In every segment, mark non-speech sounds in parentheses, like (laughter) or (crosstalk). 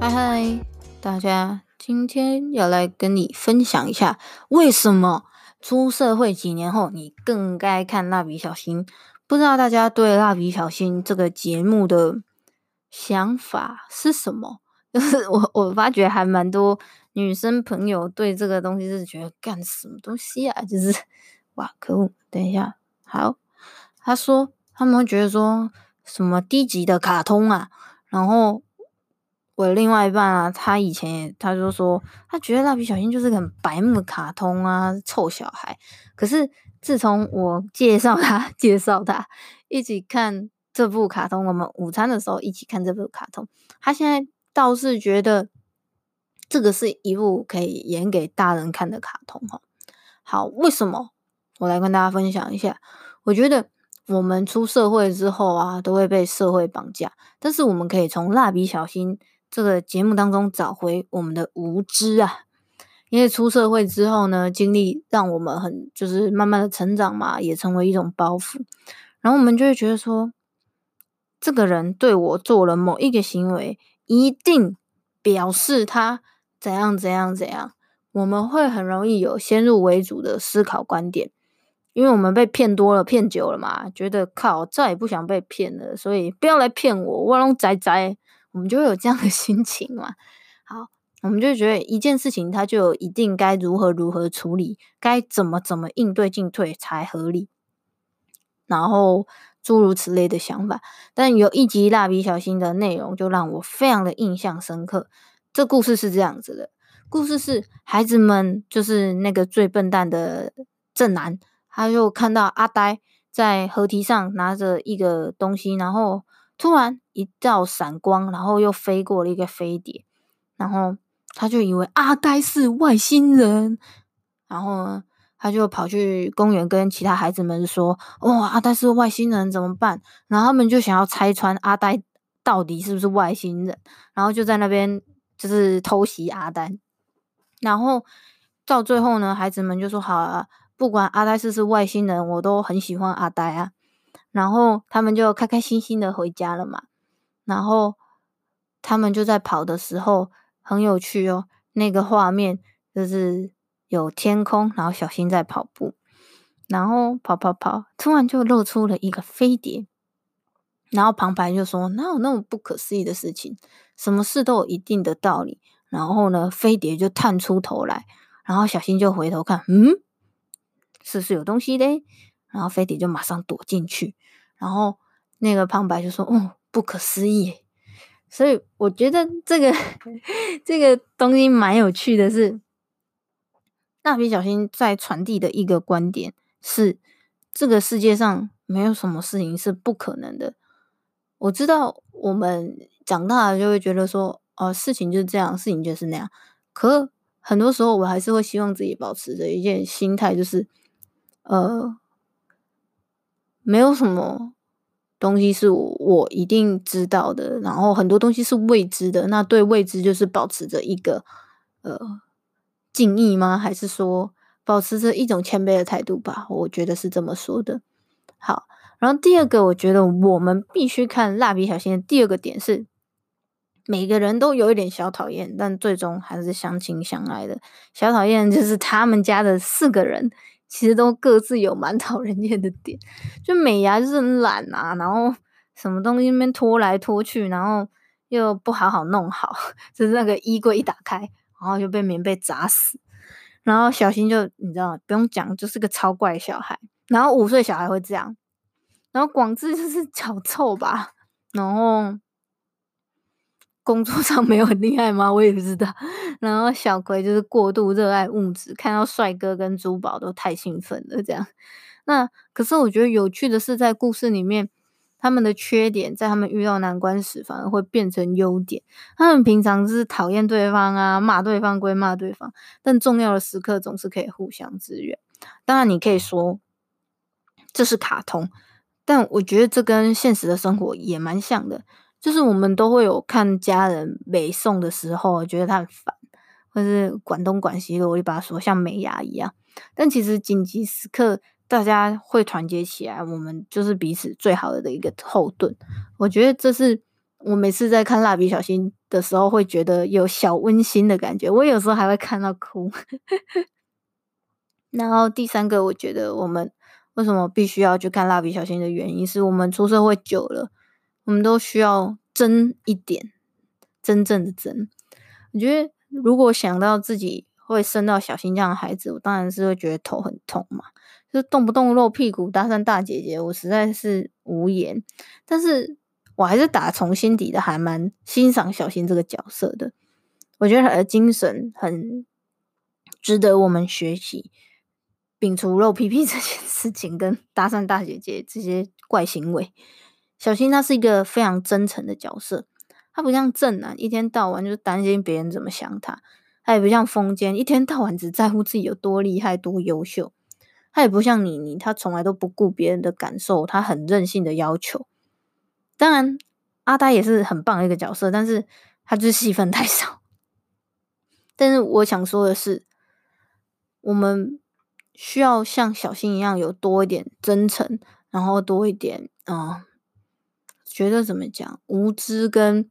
嗨嗨，大家，今天要来跟你分享一下，为什么出社会几年后你更该看蜡笔小新？不知道大家对蜡笔小新这个节目的想法是什么？就是我我发觉还蛮多女生朋友对这个东西是觉得干什么东西啊？就是哇，可恶！等一下，好，他说他们觉得说什么低级的卡通啊，然后。我另外一半啊，他以前他就说，他觉得蜡笔小新就是个很白目卡通啊，臭小孩。可是自从我介绍他，(laughs) 介绍他一起看这部卡通，我们午餐的时候一起看这部卡通，他现在倒是觉得这个是一部可以演给大人看的卡通哈。好，为什么？我来跟大家分享一下。我觉得我们出社会之后啊，都会被社会绑架，但是我们可以从蜡笔小新。这个节目当中找回我们的无知啊，因为出社会之后呢，经历让我们很就是慢慢的成长嘛，也成为一种包袱，然后我们就会觉得说，这个人对我做了某一个行为，一定表示他怎样怎样怎样，我们会很容易有先入为主的思考观点，因为我们被骗多了，骗久了嘛，觉得靠，再也不想被骗了，所以不要来骗我，我拢宅宅。我们就会有这样的 (laughs) 心情嘛。好，我们就觉得一件事情，它就有一定该如何如何处理，该怎么怎么应对进退才合理，然后诸如此类的想法。但有一集蜡笔小新的内容就让我非常的印象深刻。这故事是这样子的：故事是孩子们就是那个最笨蛋的正男，他就看到阿呆在河堤上拿着一个东西，然后。突然一道闪光，然后又飞过了一个飞碟，然后他就以为阿呆是外星人，然后呢，他就跑去公园跟其他孩子们说：“哦，阿呆是外星人，怎么办？”然后他们就想要拆穿阿呆到底是不是外星人，然后就在那边就是偷袭阿呆，然后到最后呢，孩子们就说：“好啊，不管阿呆是不是外星人，我都很喜欢阿呆啊。”然后他们就开开心心的回家了嘛。然后他们就在跑的时候很有趣哦，那个画面就是有天空，然后小新在跑步，然后跑跑跑，突然就露出了一个飞碟。然后旁白就说：“哪有那么不可思议的事情？什么事都有一定的道理。”然后呢，飞碟就探出头来，然后小新就回头看，嗯，是不是有东西嘞？然后飞碟就马上躲进去，然后那个旁白就说：“哦，不可思议。”所以我觉得这个 (laughs) 这个东西蛮有趣的是，蜡笔小新在传递的一个观点是：这个世界上没有什么事情是不可能的。我知道我们长大了就会觉得说：“哦，事情就是这样，事情就是那样。”可很多时候，我还是会希望自己保持着一件心态，就是呃。没有什么东西是我我一定知道的，然后很多东西是未知的。那对未知就是保持着一个呃敬意吗？还是说保持着一种谦卑的态度吧？我觉得是这么说的。好，然后第二个，我觉得我们必须看蜡笔小新的第二个点是，每个人都有一点小讨厌，但最终还是相亲相爱的。小讨厌就是他们家的四个人。其实都各自有蛮 (laughs) 讨人厌的点，就美伢就是很懒啊，然后什么东西那边拖来拖去，然后又不好好弄好，(laughs) 就是那个衣柜一打开，然后就被棉被砸死。然后小新就你知道，不用讲，就是个超怪小孩。然后五岁小孩会这样。然后广志就是 (laughs) 脚臭吧。然后工作上没有很厉害吗？我也不知道。(laughs) 然后小葵就是过度热爱物质，看到帅哥跟珠宝都太兴奋了。这样。那可是我觉得有趣的是，在故事里面，他们的缺点在他们遇到难关时反而会变成优点。他们平常是讨厌对方啊，骂对方归骂对方，但重要的时刻总是可以互相支援。当然，你可以说这是卡通，但我觉得这跟现实的生活也蛮像的。就是我们都会有看家人没送的时候，觉得他很烦，或是管东管西的，我就把他说像美牙一样。但其实紧急时刻，大家会团结起来，我们就是彼此最好的一个后盾。我觉得这是我每次在看蜡笔小新的时候，会觉得有小温馨的感觉。我有时候还会看到哭。(laughs) 然后第三个，我觉得我们为什么必须要去看蜡笔小新的原因，是我们出社会久了，我们都需要真一点，真正的真。我觉得如果想到自己会生到小新这样的孩子，我当然是会觉得头很痛嘛。就动不动露屁股搭讪大姐姐，我实在是无言。但是我还是打从心底的还蛮欣赏小新这个角色的。我觉得他的精神很值得我们学习，摒除露屁屁这件事情跟搭讪大姐姐这些怪行为。小新他是一个非常真诚的角色，他不像正男一天到晚就担心别人怎么想他，他也不像风间一天到晚只在乎自己有多厉害多优秀。他也不像妮妮，他从来都不顾别人的感受，他很任性的要求。当然，阿呆也是很棒的一个角色，但是他就是戏份太少。但是我想说的是，我们需要像小新一样，有多一点真诚，然后多一点，嗯，觉得怎么讲，无知跟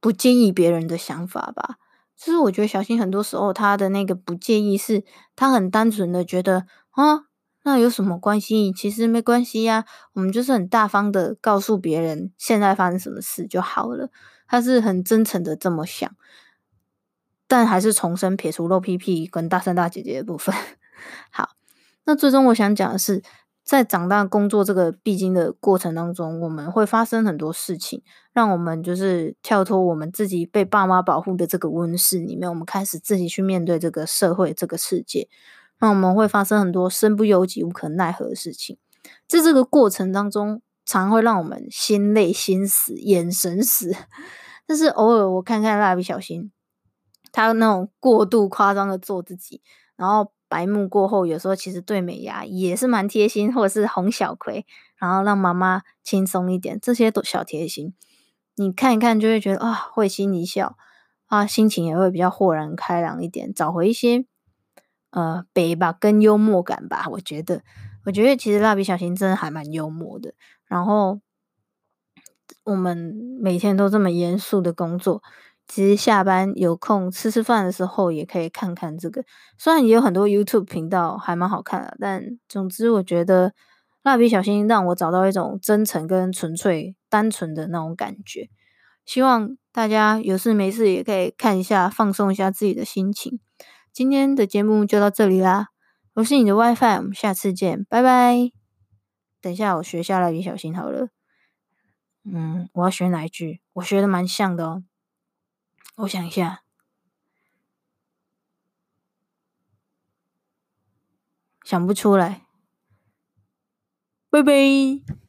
不介意别人的想法吧。就是我觉得小新很多时候他的那个不介意，是他很单纯的觉得。啊，那有什么关系？其实没关系呀，我们就是很大方的告诉别人现在发生什么事就好了。他是很真诚的这么想，但还是重申撇除露屁屁跟搭讪大姐姐的部分。(laughs) 好，那最终我想讲的是，在长大工作这个必经的过程当中，我们会发生很多事情，让我们就是跳脱我们自己被爸妈保护的这个温室里面，我们开始自己去面对这个社会、这个世界。那我们会发生很多身不由己、无可奈何的事情，在这个过程当中，常会让我们心累、心死、眼神死。(laughs) 但是偶尔我看看蜡笔小新，他那种过度夸张的做自己，然后白目过后，有时候其实对美伢也是蛮贴心，或者是哄小葵，然后让妈妈轻松一点，这些都小贴心。你看一看就会觉得啊，会心一笑啊，心情也会比较豁然开朗一点，找回一些。呃，北吧，跟幽默感吧，我觉得，我觉得其实蜡笔小新真的还蛮幽默的。然后我们每天都这么严肃的工作，其实下班有空吃吃饭的时候也可以看看这个。虽然也有很多 YouTube 频道还蛮好看的，但总之我觉得蜡笔小新让我找到一种真诚跟纯粹、单纯的那种感觉。希望大家有事没事也可以看一下，放松一下自己的心情。今天的节目就到这里啦，我是你的 WiFi，我们下次见，拜拜。等一下，我学下蜡笔小新好了。嗯，我要学哪一句？我学的蛮像的哦。我想一下，想不出来。拜拜。